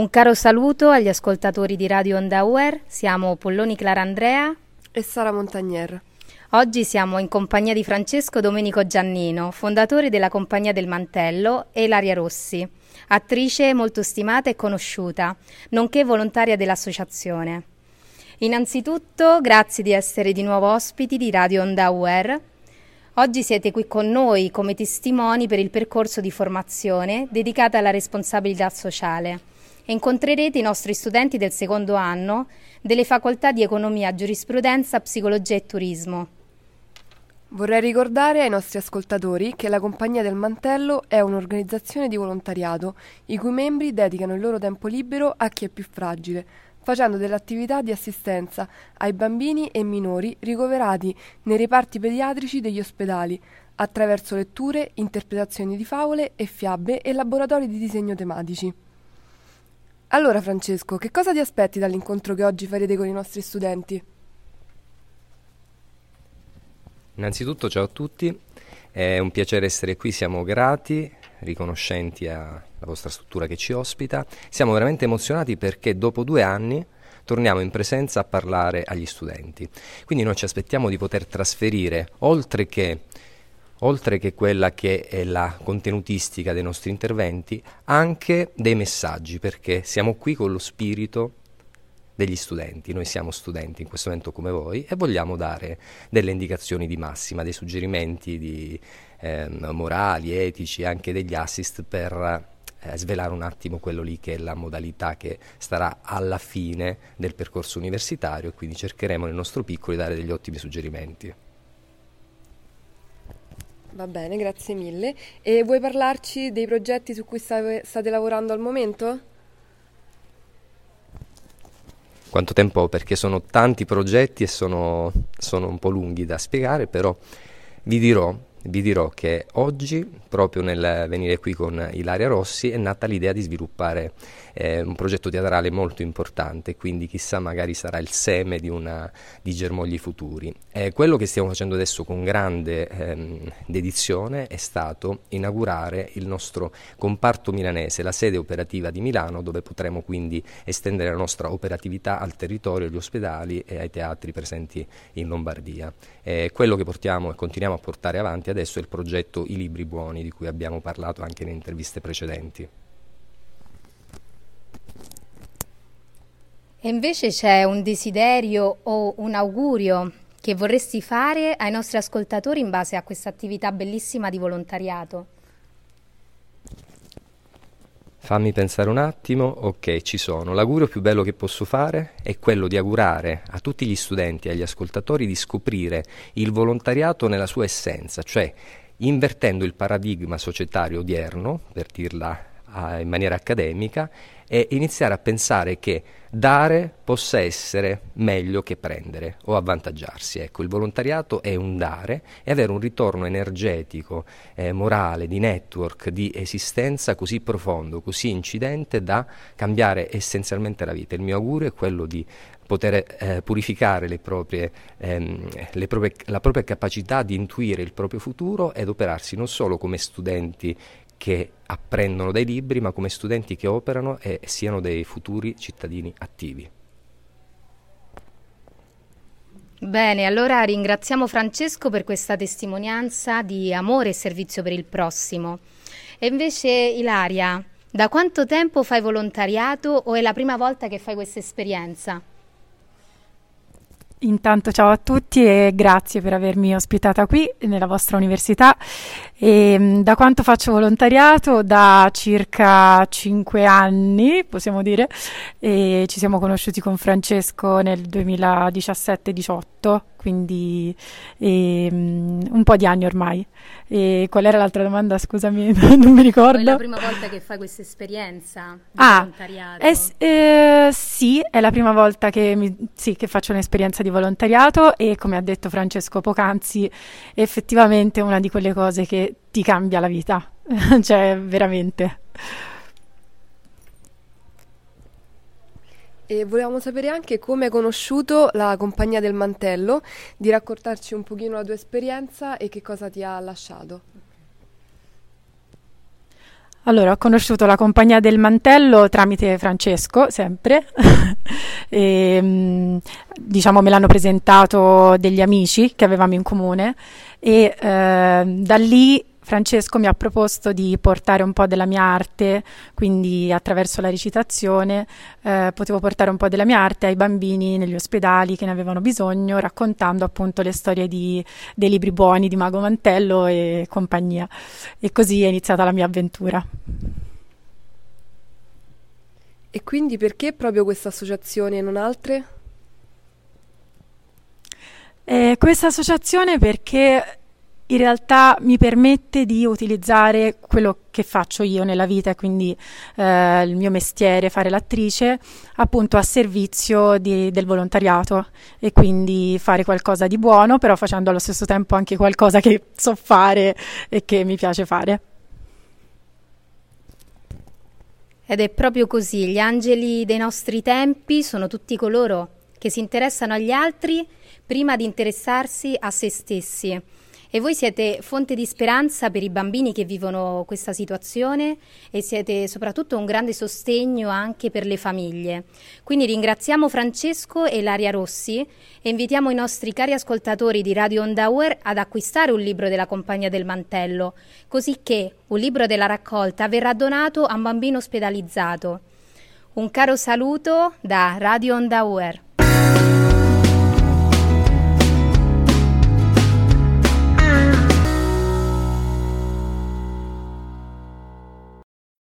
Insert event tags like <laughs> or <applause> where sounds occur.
Un caro saluto agli ascoltatori di Radio Onda Uer, siamo Polloni Clarandrea e Sara Montagnier. Oggi siamo in compagnia di Francesco Domenico Giannino, fondatore della Compagnia del Mantello, e Ilaria Rossi, attrice molto stimata e conosciuta, nonché volontaria dell'associazione. Innanzitutto, grazie di essere di nuovo ospiti di Radio Onda UR. Oggi siete qui con noi come testimoni per il percorso di formazione dedicata alla responsabilità sociale e incontrerete i nostri studenti del secondo anno delle facoltà di economia, giurisprudenza, psicologia e turismo. Vorrei ricordare ai nostri ascoltatori che la Compagnia del Mantello è un'organizzazione di volontariato i cui membri dedicano il loro tempo libero a chi è più fragile, facendo delle attività di assistenza ai bambini e minori ricoverati nei reparti pediatrici degli ospedali, attraverso letture, interpretazioni di favole e fiabe e laboratori di disegno tematici. Allora Francesco, che cosa ti aspetti dall'incontro che oggi farete con i nostri studenti? Innanzitutto ciao a tutti, è un piacere essere qui, siamo grati, riconoscenti alla vostra struttura che ci ospita. Siamo veramente emozionati perché dopo due anni torniamo in presenza a parlare agli studenti. Quindi noi ci aspettiamo di poter trasferire, oltre che, oltre che quella che è la contenutistica dei nostri interventi, anche dei messaggi, perché siamo qui con lo spirito degli studenti. Noi siamo studenti in questo momento come voi e vogliamo dare delle indicazioni di massima, dei suggerimenti di, eh, morali, etici, anche degli assist per eh, svelare un attimo quello lì che è la modalità che starà alla fine del percorso universitario e quindi cercheremo nel nostro piccolo di dare degli ottimi suggerimenti. Va bene, grazie mille. E vuoi parlarci dei progetti su cui state lavorando al momento? quanto tempo perché sono tanti progetti e sono, sono un po' lunghi da spiegare, però vi dirò vi dirò che oggi, proprio nel venire qui con Ilaria Rossi, è nata l'idea di sviluppare eh, un progetto teatrale molto importante, quindi chissà magari sarà il seme di, una, di germogli futuri. Eh, quello che stiamo facendo adesso con grande ehm, dedizione è stato inaugurare il nostro comparto milanese, la sede operativa di Milano, dove potremo quindi estendere la nostra operatività al territorio, agli ospedali e ai teatri presenti in Lombardia. Eh, quello che portiamo e continuiamo a portare avanti adesso è il progetto I Libri Buoni, di cui abbiamo parlato anche in interviste precedenti. E invece c'è un desiderio o un augurio che vorresti fare ai nostri ascoltatori in base a questa attività bellissima di volontariato? Fammi pensare un attimo, ok, ci sono. L'augurio più bello che posso fare è quello di augurare a tutti gli studenti e agli ascoltatori di scoprire il volontariato nella sua essenza, cioè invertendo il paradigma societario odierno, per dirla in maniera accademica, e iniziare a pensare che dare possa essere meglio che prendere o avvantaggiarsi. Ecco, il volontariato è un dare e avere un ritorno energetico, eh, morale, di network, di esistenza così profondo, così incidente da cambiare essenzialmente la vita. Il mio augurio è quello di poter eh, purificare le proprie, ehm, le proprie, la propria capacità di intuire il proprio futuro ed operarsi non solo come studenti che apprendono dai libri, ma come studenti che operano e siano dei futuri cittadini attivi. Bene, allora ringraziamo Francesco per questa testimonianza di amore e servizio per il prossimo. E invece Ilaria, da quanto tempo fai volontariato o è la prima volta che fai questa esperienza? Intanto ciao a tutti e grazie per avermi ospitata qui nella vostra università. E, ehm, da quanto faccio volontariato? Da circa cinque anni, possiamo dire, e ci siamo conosciuti con Francesco nel 2017-18 quindi ehm, un po' di anni ormai. E qual era l'altra domanda? Scusami, <laughs> non mi ricordo. È la prima volta che fai questa esperienza di ah, volontariato? È, eh, sì, è la prima volta che, mi, sì, che faccio un'esperienza di volontariato e come ha detto Francesco poc'anzi, effettivamente una di quelle cose che ti cambia la vita, <laughs> cioè veramente. E volevamo sapere anche come hai conosciuto la compagnia del mantello, di raccontarci un pochino la tua esperienza e che cosa ti ha lasciato. Allora, ho conosciuto la compagnia del mantello tramite Francesco, sempre. <laughs> e, mm, diciamo me l'hanno presentato degli amici che avevamo in comune e eh, da lì Francesco mi ha proposto di portare un po' della mia arte, quindi attraverso la recitazione eh, potevo portare un po' della mia arte ai bambini negli ospedali che ne avevano bisogno, raccontando appunto le storie di, dei libri buoni di Mago Mantello e compagnia. E così è iniziata la mia avventura. E quindi perché proprio questa associazione e non altre? Eh, questa associazione perché in realtà mi permette di utilizzare quello che faccio io nella vita, quindi eh, il mio mestiere, fare l'attrice, appunto a servizio di, del volontariato e quindi fare qualcosa di buono, però facendo allo stesso tempo anche qualcosa che so fare e che mi piace fare. Ed è proprio così, gli angeli dei nostri tempi sono tutti coloro che si interessano agli altri prima di interessarsi a se stessi e voi siete fonte di speranza per i bambini che vivono questa situazione e siete soprattutto un grande sostegno anche per le famiglie. Quindi ringraziamo Francesco e Laria Rossi e invitiamo i nostri cari ascoltatori di Radio Ondauer ad acquistare un libro della Compagnia del Mantello, così che un libro della raccolta verrà donato a un bambino ospedalizzato. Un caro saluto da Radio Ondauer.